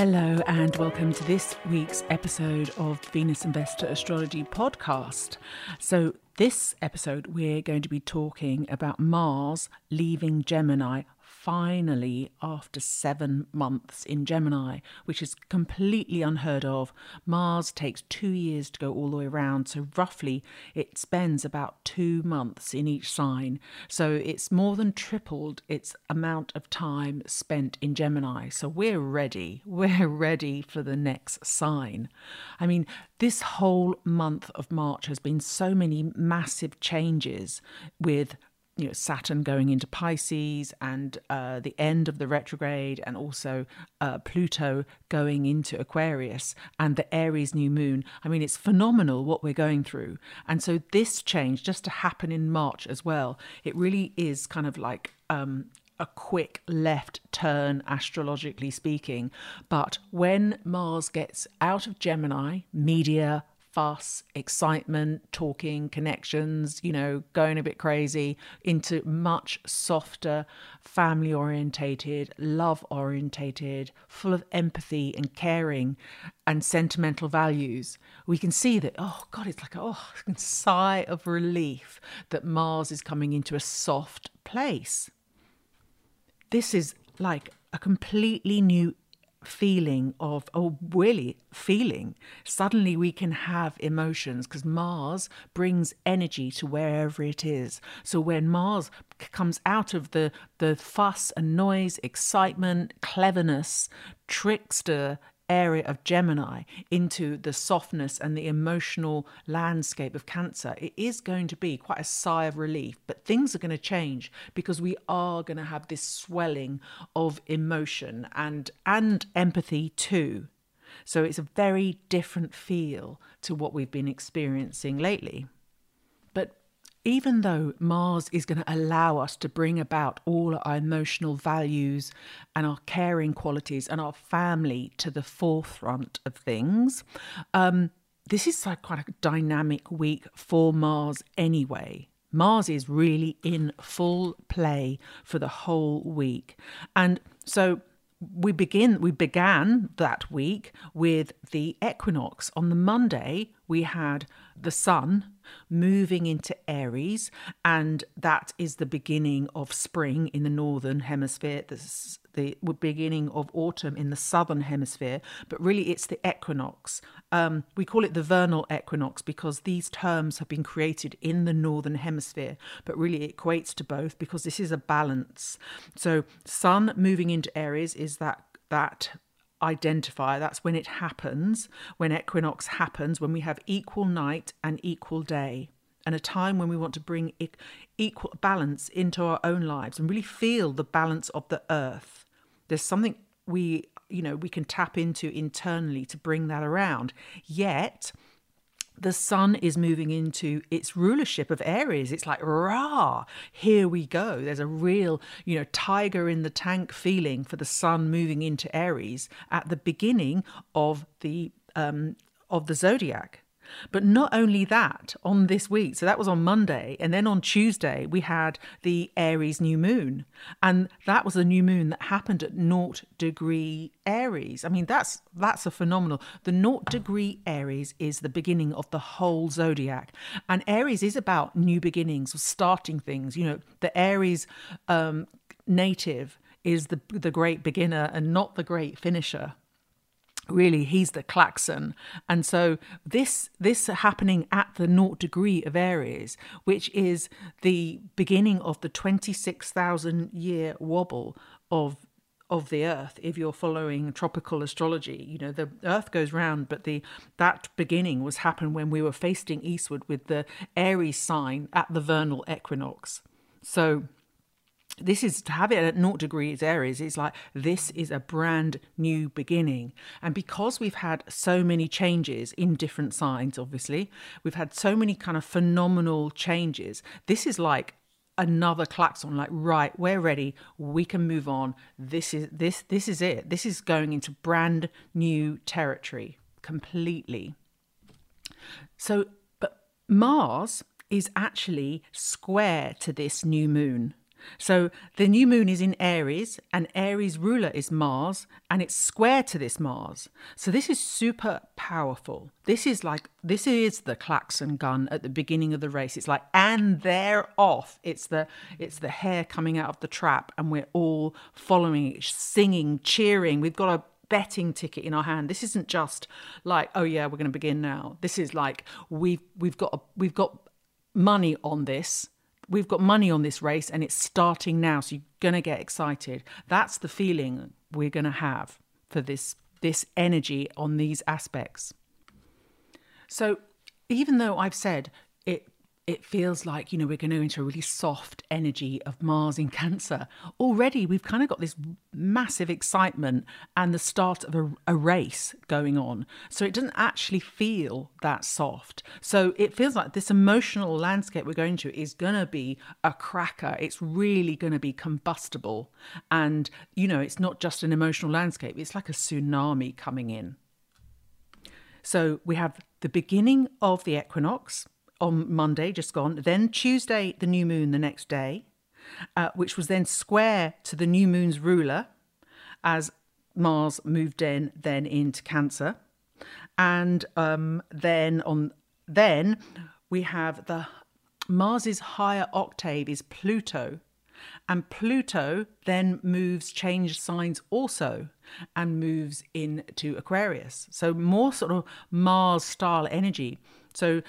Hello, and welcome to this week's episode of Venus and Vesta Astrology Podcast. So, this episode, we're going to be talking about Mars leaving Gemini finally after seven months in Gemini, which is completely unheard of. Mars takes two years to go all the way around, so roughly it spends about two months in each sign. So it's more than tripled its amount of time spent in Gemini. So we're ready. We're ready for the next sign. I mean, this whole month of March has been so many massive changes with you know Saturn going into Pisces and uh, the end of the retrograde, and also uh, Pluto going into Aquarius and the Aries new moon. I mean, it's phenomenal what we're going through, and so this change just to happen in March as well. It really is kind of like um, a quick left turn, astrologically speaking. But when Mars gets out of Gemini, media, fuss, excitement, talking, connections, you know, going a bit crazy into much softer, family orientated, love orientated, full of empathy and caring and sentimental values. We can see that, oh God, it's like, oh, a sigh of relief that Mars is coming into a soft place. This is like a completely new feeling of oh really feeling. Suddenly we can have emotions because mars brings energy to wherever it is. So when mars comes out of the the fuss and noise excitement cleverness trickster area of Gemini into the softness and the emotional landscape of Cancer, it is going to be quite a sigh of relief. But things are going to change because we are going to have this swelling of emotion and and empathy too. So it's a very different feel to what we've been experiencing lately even though Mars is going to allow us to bring about all our emotional values and our caring qualities and our family to the forefront of things, um, this is like quite a dynamic week for Mars anyway. Mars is really in full play for the whole week. And so we begin we began that week with the equinox on the monday we had the sun moving into aries and that is the beginning of spring in the northern hemisphere the, the beginning of autumn in the southern hemisphere but really it's the equinox. Um, we call it the vernal equinox because these terms have been created in the northern hemisphere but really it equates to both because this is a balance. So sun moving into aries is that that identifier. That's when it happens, when equinox happens, when we have equal night and equal day, and a time when we want to bring equal balance into our own lives and really feel the balance of the earth. There's something we, you know, we can tap into internally to bring that around. Yet, the sun is moving into its rulership of Aries. It's like, rah, here we go. There's a real, you know, tiger in the tank feeling for the sun moving into Aries at the beginning of the um, of the zodiac. But not only that, on this week, so that was on Monday, and then on Tuesday, we had the Aries new moon. And that was a new moon that happened at naught degree Aries. I mean, that's that's a phenomenal. The naught degree Aries is the beginning of the whole zodiac. And Aries is about new beginnings, starting things. You know, the Aries um, native is the the great beginner and not the great finisher really he's the klaxon. And so this this happening at the naught degree of aries which is the beginning of the 26000 year wobble of of the earth if you're following tropical astrology you know the earth goes round but the that beginning was happened when we were facing eastward with the aries sign at the vernal equinox. So this is to have it at naught degrees Aries It's like this is a brand new beginning. And because we've had so many changes in different signs obviously we've had so many kind of phenomenal changes this is like another klaxon like right we're ready we can move on. This is this this is it. This is going into brand new territory completely. So but mars is actually square to this new moon So the new moon is in Aries, and Aries ruler is Mars, and it's square to this Mars. So this is super powerful. This is like this is the klaxon gun at the beginning of the race. It's like, and they're off. It's the it's the hare coming out of the trap, and we're all following, singing, cheering. We've got a betting ticket in our hand. This isn't just like, oh yeah, we're going to begin now. This is like we've we've got a, we've got money on this we've got money on this race and it's starting now so you're going to get excited. That's the feeling we're going to have for this this energy on these aspects. So even though i've said it it feels like, you know, we're going to into a really soft energy of Mars in Cancer. Already, we've kind of got this massive excitement and the start of a, a, race going on. So it doesn't actually feel that soft. So it feels like this emotional landscape we're going to is going to be a cracker. It's really going to be combustible. And, you know, it's not just an emotional landscape, it's like a tsunami coming in. So we have the beginning of the equinox on Monday, just gone. Then Tuesday, the new moon the next day, uh, which was then square to the new moon's ruler as Mars moved in then into Cancer. And um, then on then we have the Mars's higher octave is Pluto. And Pluto then moves, change signs also, and moves into Aquarius. So more sort of Mars style energy. So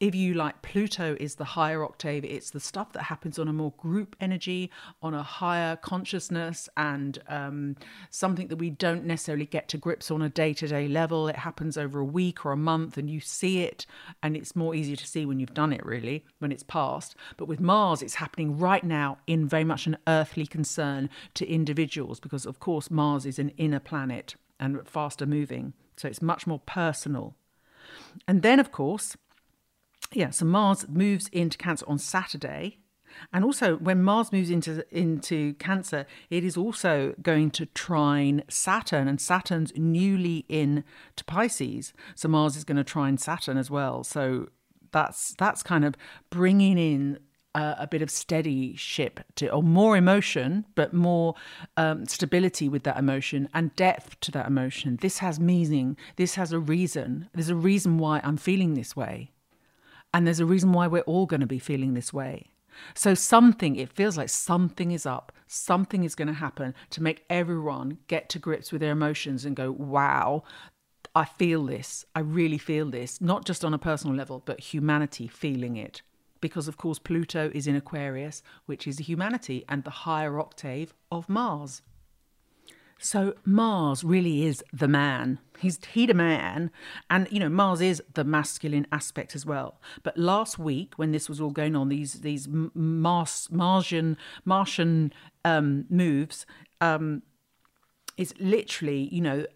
if you like Pluto is the higher octave, it's the stuff that happens on a more group energy, on a higher consciousness, and um, something that we don't necessarily get to grips on a day to day level. It happens over a week or a month, and you see it, and it's more easy to see when you've done it, really, when it's past. But with Mars, it's happening right now in very much an earthly concern to individuals, because of course, Mars is an inner planet and faster moving. So it's much more personal. And then, of course, yeah, so Mars moves into Cancer on Saturday. And also, when Mars moves into into Cancer, it is also going to trine Saturn, and Saturn's newly in to Pisces. So Mars is going to trine Saturn as well. So that's that's kind of bringing in a bit of steady ship to, or more emotion, but more um, stability with that emotion and depth to that emotion. This has meaning. This has a reason. There's a reason why I'm feeling this way. And there's a reason why we're all going to be feeling this way. So, something, it feels like something is up, something is going to happen to make everyone get to grips with their emotions and go, wow, I feel this. I really feel this, not just on a personal level, but humanity feeling it. Because, of course, Pluto is in Aquarius, which is humanity and the higher octave of Mars. So Mars really is the man. He's he the man, and you know Mars is the masculine aspect as well. But last week, when this was all going on, these these Mars Martian Martian um, moves, um, it's literally you know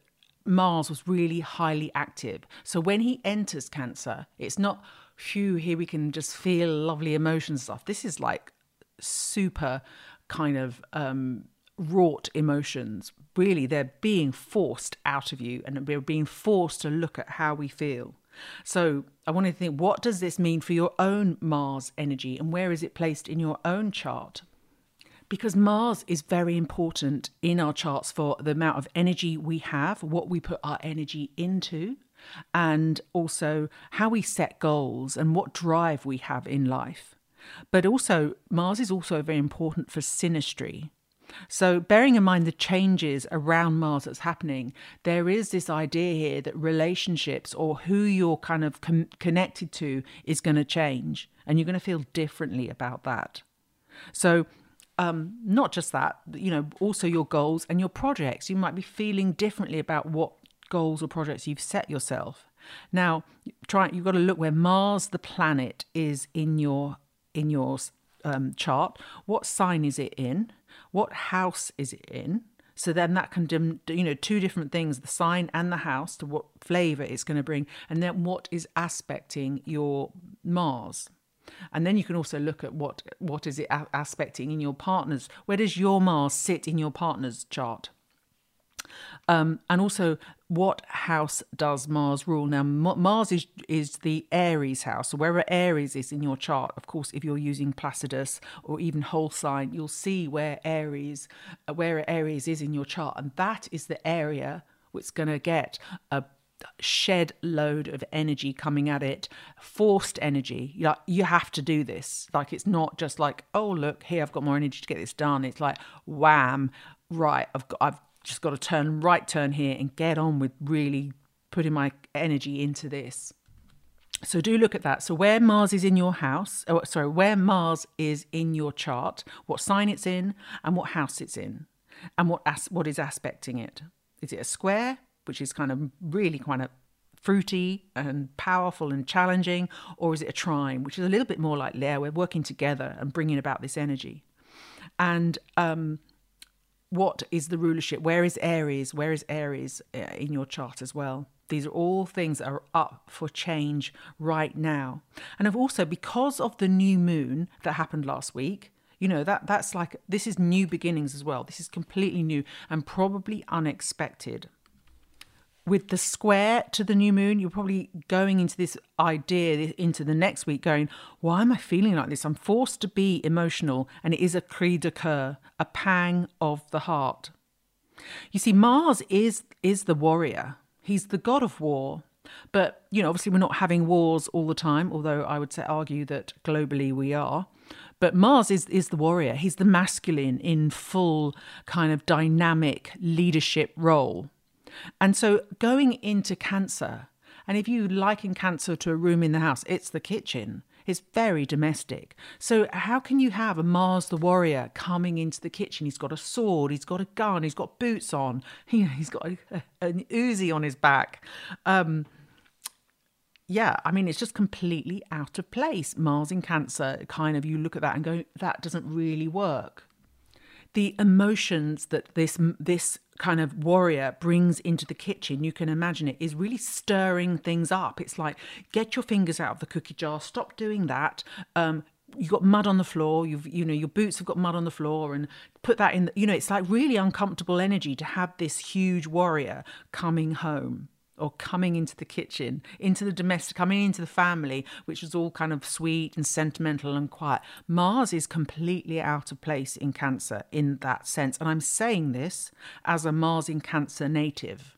Mars was really highly active. So when he enters Cancer, it's not phew here we can just feel lovely emotions stuff. This is like super kind of um, wrought emotions. Really, they're being forced out of you and we're being forced to look at how we feel. So I wanted to think what does this mean for your own Mars energy and where is it placed in your own chart? Because Mars is very important in our charts for the amount of energy we have, what we put our energy into, and also how we set goals and what drive we have in life. But also, Mars is also very important for synastry. So, bearing in mind the changes around Mars that's happening, there is this idea here that relationships or who you're kind of com- connected to is going to change, and you're going to feel differently about that. So, um, not just that, you know, also your goals and your projects. You might be feeling differently about what goals or projects you've set yourself. Now, try you've got to look where Mars, the planet, is in your in your um, chart. What sign is it in? What house is it in? So then that can, you know, two different things, the sign and the house to what flavor it's going to bring. And then what is aspecting your Mars. And then you can also look at what, what is it aspecting in your partner's, where does your Mars sit in your partner's chart? Um, and also, what house does Mars rule? Now, Mars is is the Aries house. So wherever Aries is in your chart, of course, if you're using Placidus or even whole sign, you'll see where Aries, where Aries is in your chart, and that is the area which going to get a shed load of energy coming at it, forced energy. Like you have to do this. Like it's not just like, oh look, here I've got more energy to get this done. It's like wham, right, I've got I've just got to turn right turn here and get on with really putting my energy into this. So do look at that. So where Mars is in your house, oh, sorry, where Mars is in your chart, what sign it's in, and what house it's in, and what as- what is aspecting it. Is it a square? which is kind of really kind of fruity and powerful and challenging, or is it a trine, which is a little bit more like there, we're working together and bringing about this energy. And um, what is the rulership? Where is Aries? Where is Aries uh, in your chart as well? These are all things that are up for change right now. And I've also, because of the new moon that happened last week, you know that that's like this is new beginnings as well. This is completely new and probably unexpected with the square to the new moon, you're probably going into this idea into the next week going, why am I feeling like this? I'm forced to be emotional, and it is a cri de coeur, a pang of the heart. You see, Mars is is the warrior. He's the god of war. But, you know, obviously we're not having wars all the time, although I would say argue that globally we are. But Mars is is the warrior. He's the masculine in full kind of dynamic leadership role. And so going into cancer, and if you liken cancer to a room in the house, it's the kitchen. It's very domestic. So, how can you have a Mars the warrior coming into the kitchen? He's got a sword, he's got a gun, he's got boots on, he, he's got a, a, an Uzi on his back. Um, yeah, I mean, it's just completely out of place. Mars in Cancer, kind of, you look at that and go, that doesn't really work the emotions that this this kind of warrior brings into the kitchen you can imagine it is really stirring things up. It's like get your fingers out of the cookie jar stop doing that. Um, you've got mud on the floor you've you know your boots have got mud on the floor and put that in the, you know it's like really uncomfortable energy to have this huge warrior coming home or coming into the kitchen, into the domestic, coming into the family, which was all kind of sweet and sentimental and quiet. Mars is completely out of place in Cancer in that sense. And I'm saying this as a Mars in Cancer native.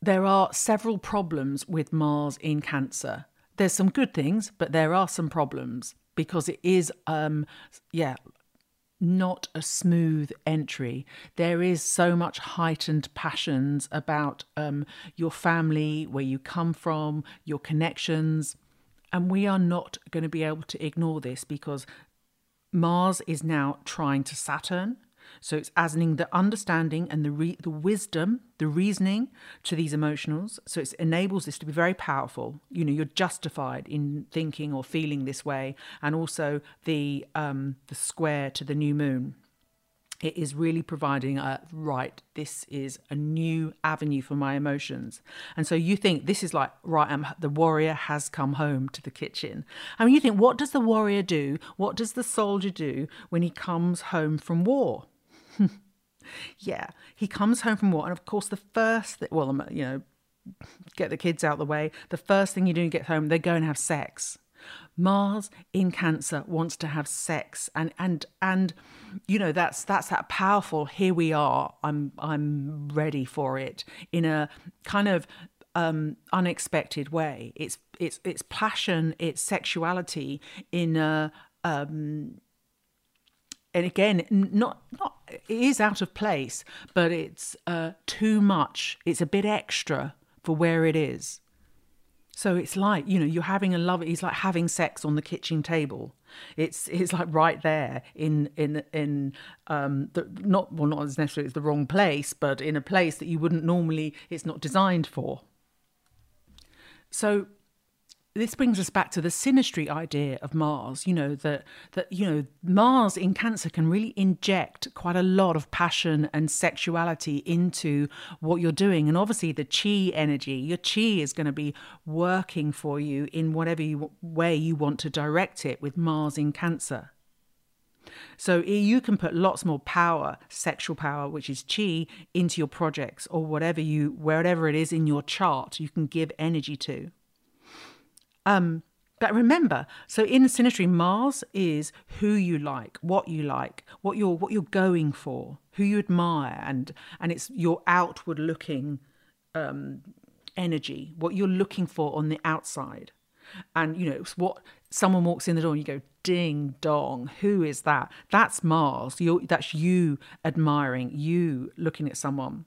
There are several problems with Mars in Cancer. There's some good things, but there are some problems because it is, um, yeah, not a smooth entry. There is so much heightened passions about um, your family, where you come from, your connections. And we are not going to be able to ignore this because Mars is now trine to Saturn. So it's adding the understanding and the re- the wisdom, the reasoning to these emotionals. So it enables this to be very powerful. You know, you're justified in thinking or feeling this way, and also the um, the square to the new moon. It is really providing a right. This is a new avenue for my emotions, and so you think this is like right. I'm, the warrior has come home to the kitchen. I mean, you think, what does the warrior do? What does the soldier do when he comes home from war? yeah, he comes home from war, and of course, the first, th- well, you know, get the kids out the way. The first thing you do you get home, they go and have sex. Mars in Cancer wants to have sex, and and and you know that's that's that powerful. Here we are. I'm I'm ready for it in a kind of um, unexpected way. It's it's it's passion, it's sexuality in a um, and again, not not it is out of place, but it's uh, too much. It's a bit extra for where it is. So it's like you know you're having a love. It's like having sex on the kitchen table. It's it's like right there in in in um the, not well not as necessarily it's the wrong place, but in a place that you wouldn't normally. It's not designed for. So this brings us back to the synastry idea of Mars. You know that that you know Mars in Cancer can really inject quite a lot of passion and sexuality into what you're doing, and obviously the Chi energy, your Chi is going to be working for you in whatever you, way you want to direct it with Mars in Cancer. So you can put lots more power, sexual power, which is chi, into your projects or whatever you, wherever it is in your chart, you can give energy to. Um, but remember, so in synastry, Mars is who you like, what you like, what you're what you're going for, who you admire, and and it's your outward looking um, energy, what you're looking for on the outside. And you know, it's what someone walks in the door and you go, ding dong, who is that? That's Mars. You're, that's you admiring, you looking at someone.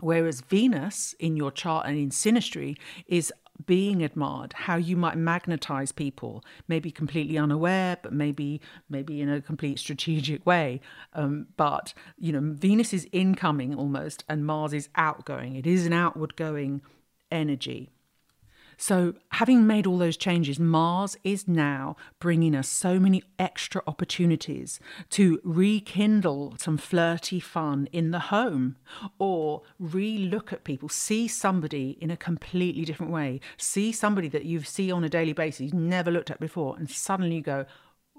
Whereas Venus in your chart and in synastry is being admired, how you might magnetize people, maybe completely unaware, but maybe maybe in a complete strategic way. Um, but you know, Venus is incoming almost, and Mars is outgoing. It is an outward going energy. So, having made all those changes, Mars is now bringing us so many extra opportunities to rekindle some flirty fun in the home or re look at people, see somebody in a completely different way, see somebody that you see on a daily basis you've never looked at before, and suddenly you go,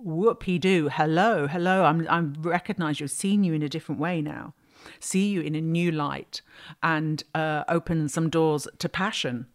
whoopie doo, hello, hello, I'm, I'm recognize you've seen you in a different way now see you in a new light and uh, open some doors to passion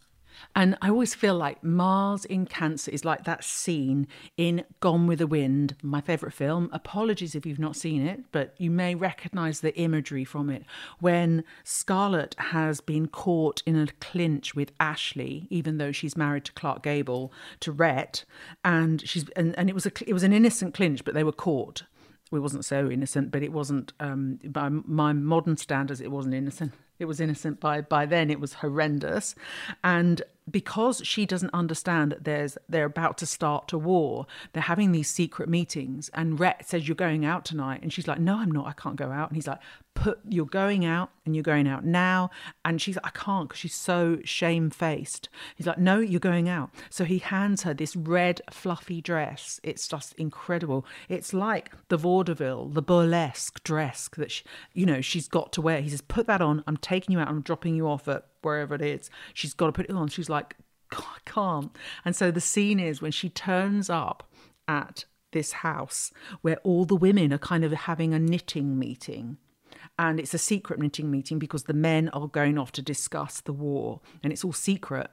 and I always feel like Mars in Cancer is like that scene in Gone with the Wind, my favourite film. Apologies if you've not seen it, but you may recognise the imagery from it when Scarlett has been caught in a clinch with Ashley, even though she's married to Clark Gable, to Rhett, and she's and, and it was a it was an innocent clinch, but they were caught. It wasn't so innocent, but it wasn't um, by my modern standards. It wasn't innocent. It was innocent by by then. It was horrendous, and because she doesn't understand that there's they're about to start a war, they're having these secret meetings. And Rhett says, "You're going out tonight," and she's like, "No, I'm not. I can't go out." And he's like, "Put you're going out, and you're going out now." And she's like, "I can't," because she's so shamefaced. He's like, "No, you're going out." So he hands her this red fluffy dress. It's just incredible. It's like the vaudeville, the burlesque dress that she, you know she's got to wear. He says, "Put that on. I'm taking you out. I'm dropping you off at wherever it is. She's got to put it on. She's like, I can't. And so the scene is when she turns up at this house where all the women are kind of having a knitting meeting. And it's a secret knitting meeting because the men are going off to discuss the war and it's all secret.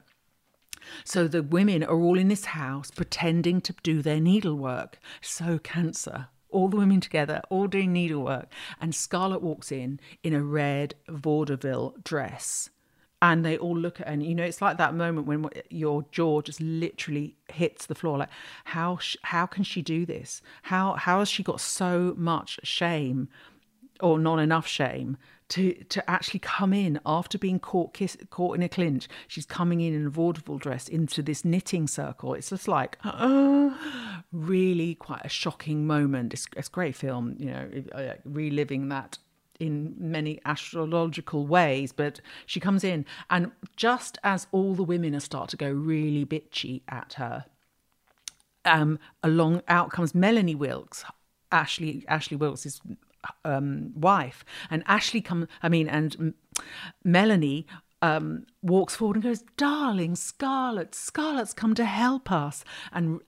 So the women are all in this house pretending to do their needlework. So cancer all the women together, all doing needlework. And Scarlett walks in in a red vaudeville dress. And they all look at her, and you know, it's like that moment when your jaw just literally hits the floor. Like, how how can she do this? How how has she got so much shame, or not enough shame, to to actually come in after being caught kiss, caught in a clinch. She's coming in in a vaudeville dress into this knitting circle. It's just like uh, really quite a shocking moment. It's, it's a great film, you know, uh, reliving that in many astrological ways, but she comes in and just as all the women are start to go really bitchy at her, um, along out comes Melanie Wilkes, Ashley Ashley Wilkes' um, wife, and Ashley come. I mean, and Melanie um, walks forward and goes, "Darling Scarlett, Scarlett's come to help us," and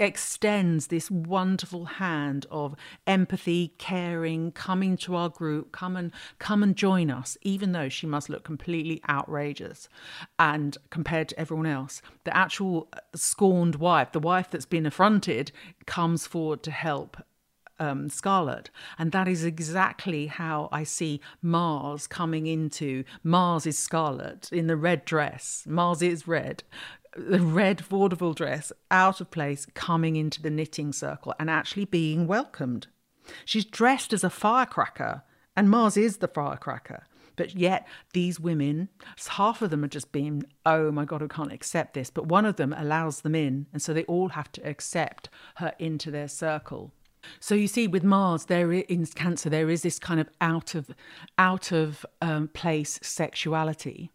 extends this wonderful hand of empathy, caring, coming to our group, come and come and join us, even though she must look completely outrageous and compared to everyone else. The actual scorned wife, the wife that's been affronted, comes forward to help um, Scarlett. And that is exactly how I see Mars coming into Mars is Scarlett in the red dress. Mars is red. The red vaudeville dress out of place, coming into the knitting circle and actually being welcomed. She's dressed as a firecracker, and Mars is the firecracker. But yet, these women, half of them are just being, oh my God, I can't accept this. But one of them allows them in. And so they all have to accept her into their circle. So you see, with Mars, there in Cancer, there is this kind of out of out of um, place sexuality,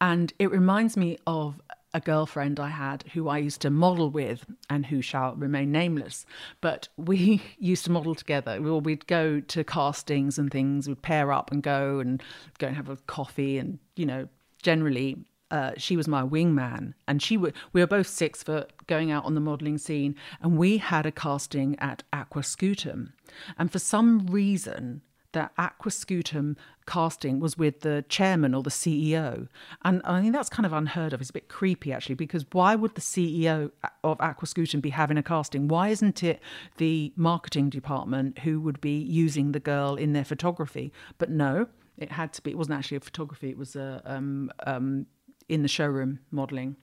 and it reminds me of a girlfriend I had who I used to model with and who shall remain nameless. But we used to model together. We'd go to castings and things, we'd pair up and go and go and have a coffee and, you know, generally uh, she was my wingman, and she w- we were both six for going out on the modelling scene, and we had a casting at Aquascutum, and for some reason that Aquascutum casting was with the chairman or the CEO. And I think that's kind of unheard of. It's a bit creepy, actually, because why would the CEO of Aquascutum be having a casting? Why isn't it the marketing department who would be using the girl in their photography? But no, it had to be, it wasn't actually a photography, it was a, um, um, in the showroom modelling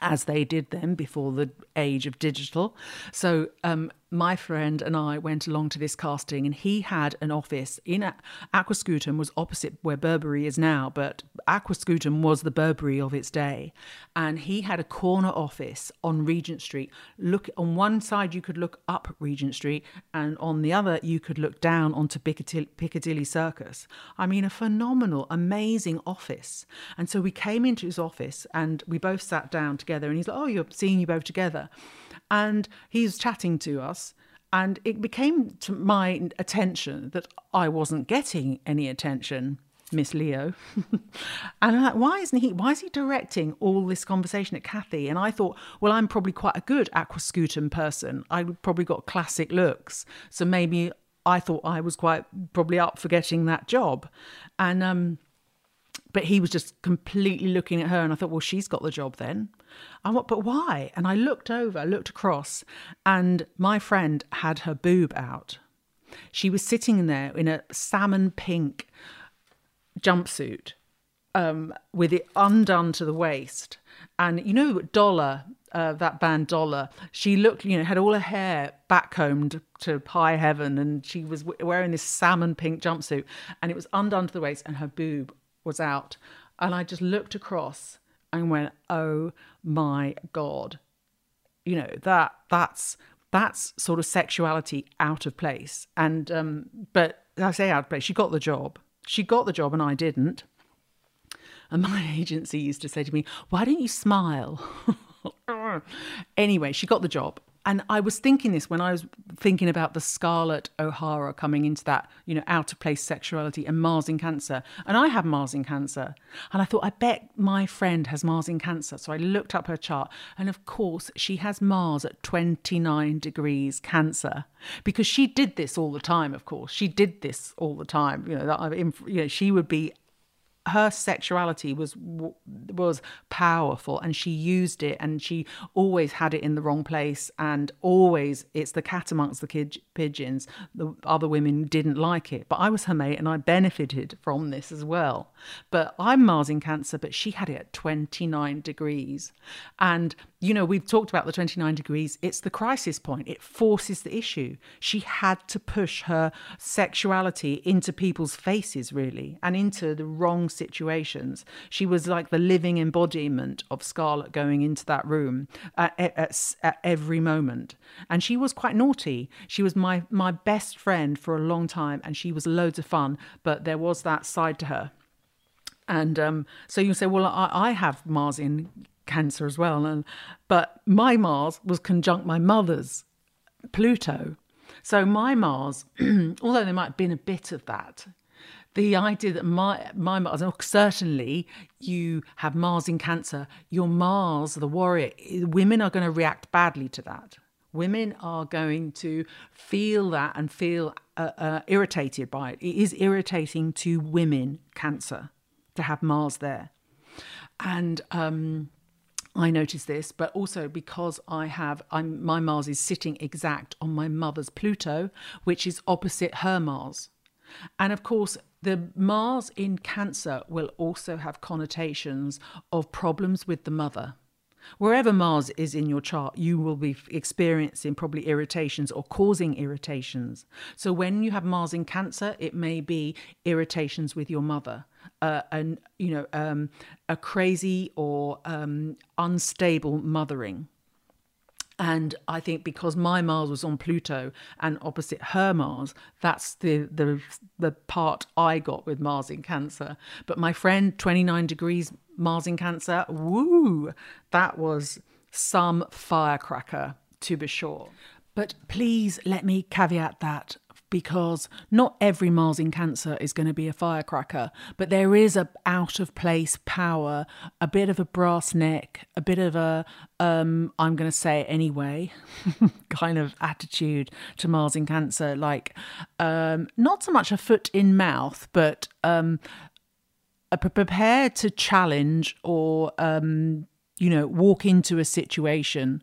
as they did then before the age of digital. So um, my friend and I went along to this casting, and he had an office in Aquascutum was opposite where Burberry is now, but Aquascutum was the Burberry of its day, and he had a corner office on Regent Street. Look on one side, you could look up Regent Street, and on the other, you could look down onto Piccadilly, Piccadilly Circus. I mean, a phenomenal, amazing office. And so we came into his office, and we both sat down together, and he's like, "Oh, you're seeing you both together." And he's chatting to us. And it became to my attention that I wasn't getting any attention, Miss Leo. and I'm like, why isn't he, why is he directing all this conversation at Kathy? And I thought, well, I'm probably quite a good aquascutum person. I probably got classic looks. So maybe I thought I was quite probably up for getting that job. And, um, but he was just completely looking at her, and I thought, well, she's got the job then. I went, but why? And I looked over, looked across, and my friend had her boob out. She was sitting there in a salmon pink jumpsuit um, with it undone to the waist. And you know, Dollar, uh, that band Dollar, she looked, you know, had all her hair backcombed to high heaven, and she was wearing this salmon pink jumpsuit, and it was undone to the waist, and her boob was out. And I just looked across and went, "Oh my god!" You know that that's that's sort of sexuality out of place. And um, but I say out of place. She got the job. She got the job, and I didn't. And my agency used to say to me, "Why don't you smile?" anyway, she got the job, and I was thinking this when I was thinking about the Scarlett O'Hara coming into that, you know, out of place sexuality and Mars in Cancer. And I have Mars in Cancer. And I thought, I bet my friend has Mars in Cancer. So I looked up her chart. And of course, she has Mars at 29 degrees Cancer because she did this all the time, of course. She did this all the time. You know, that, you know she would be her sexuality was was powerful and she used it and she always had it in the wrong place and always it's the cat amongst the kid, pigeons the other women didn't like it but i was her mate and i benefited from this as well but i'm mars in cancer but she had it at 29 degrees and you know, we've talked about the 29 degrees. It's the crisis point. It forces the issue. She had to push her sexuality into people's faces, really, and into the wrong situations. She was like the living embodiment of Scarlett going into that room at, at, at every moment. And she was quite naughty. She was my, my best friend for a long time, and she was loads of fun, but there was that side to her. And um, so you say, well, I, I have Mars in cancer as well. And but my Mars was conjunct my mother's Pluto. So my Mars, although there might have been a bit of that, the idea that my my Mars, certainly you have Mars in Cancer, your Mars, the warrior, women are going to react badly to that. Women are going to feel that and feel uh, uh, irritated by it. It is irritating to women, Cancer, to have Mars there, and um, I notice this, but also because I have I'm, my Mars is sitting exact on my mother's Pluto, which is opposite her Mars. And of course, the Mars in Cancer will also have connotations of problems with the mother. Wherever Mars is in your chart, you will be experiencing probably irritations or causing irritations. So when you have Mars in Cancer, it may be irritations with your mother uh, an you know um, a crazy or um, unstable mothering. And I think because my Mars was on Pluto and opposite her Mars, that's the the the part I got with Mars in Cancer. But my friend, twenty nine degrees Mars in Cancer, woo, that was some firecracker to be sure. But please let me caveat that because not every Mars in Cancer is going to be a firecracker, but there is a out of place power, a bit of a brass neck, a bit of a um, I'm going to say it anyway kind of attitude to Mars in Cancer, like um, not so much a foot in mouth, but um, prepared to challenge or um, you know walk into a situation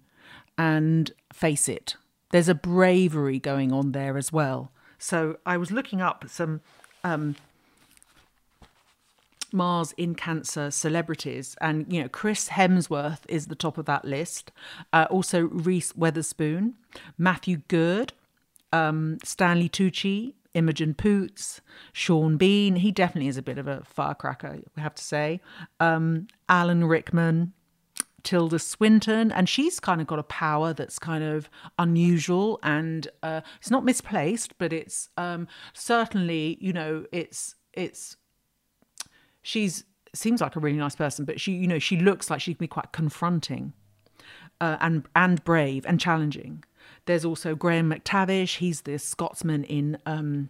and face it. There's a bravery going on there as well. So I was looking up some um, Mars in Cancer celebrities, and you know Chris Hemsworth is the top of that list. Uh, also Reese Witherspoon, Matthew Goode, um, Stanley Tucci, Imogen Poots, Sean Bean. He definitely is a bit of a firecracker, we have to say. Um, Alan Rickman, Tilda Swinton, and she's kind of got a power that's kind of unusual and uh, it's not misplaced, but it's um, certainly, you know, it's it's she's seems like a really nice person, but she, you know, she looks like she can be quite confronting uh, and and brave and challenging. There's also Graham McTavish. He's this Scotsman in um,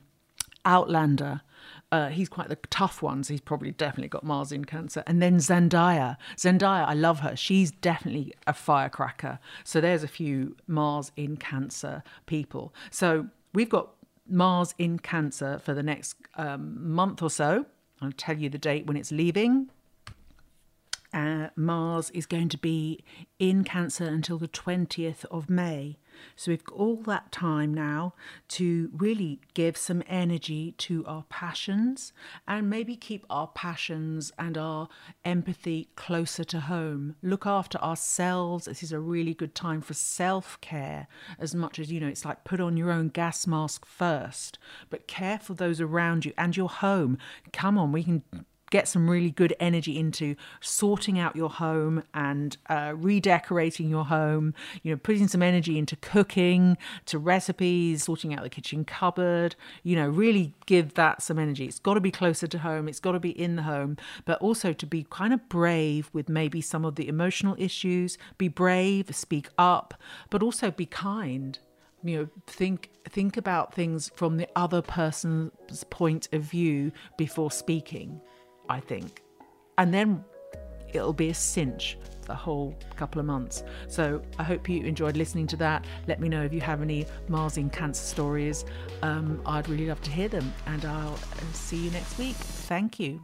Outlander. Uh, he's quite the tough one, so he's probably definitely got Mars in Cancer. And then Zendaya. Zendaya, I love her. She's definitely a firecracker. So there's a few Mars in Cancer people. So we've got Mars in Cancer for the next um, month or so. I'll tell you the date when it's leaving. Uh, Mars is going to be in Cancer until the 20th of May. So we've got all that time now to really give some energy to our passions and maybe keep our passions and our empathy closer to home. Look after ourselves. This is a really good time for self care as much as, you know, it's like put on your own gas mask first, but care for those around you and your home. Come on, we can get some really good energy into sorting out your home and uh, redecorating your home, you know, putting some energy into cooking, to recipes, sorting out the kitchen cupboard, you know, really give that some energy. It's got to be closer to home, it's got to be in the home, but also to be kind of brave with maybe some of the emotional issues, be brave, speak up, but also be kind. You know think think about things from the other person's point of view before speaking I think. And then it'll be a cinch the whole couple of months. So I hope you enjoyed listening to that. Let me know if you have any Mars in Cancer stories. Um, I'd really love to hear them. And I'll see you next week. Thank you.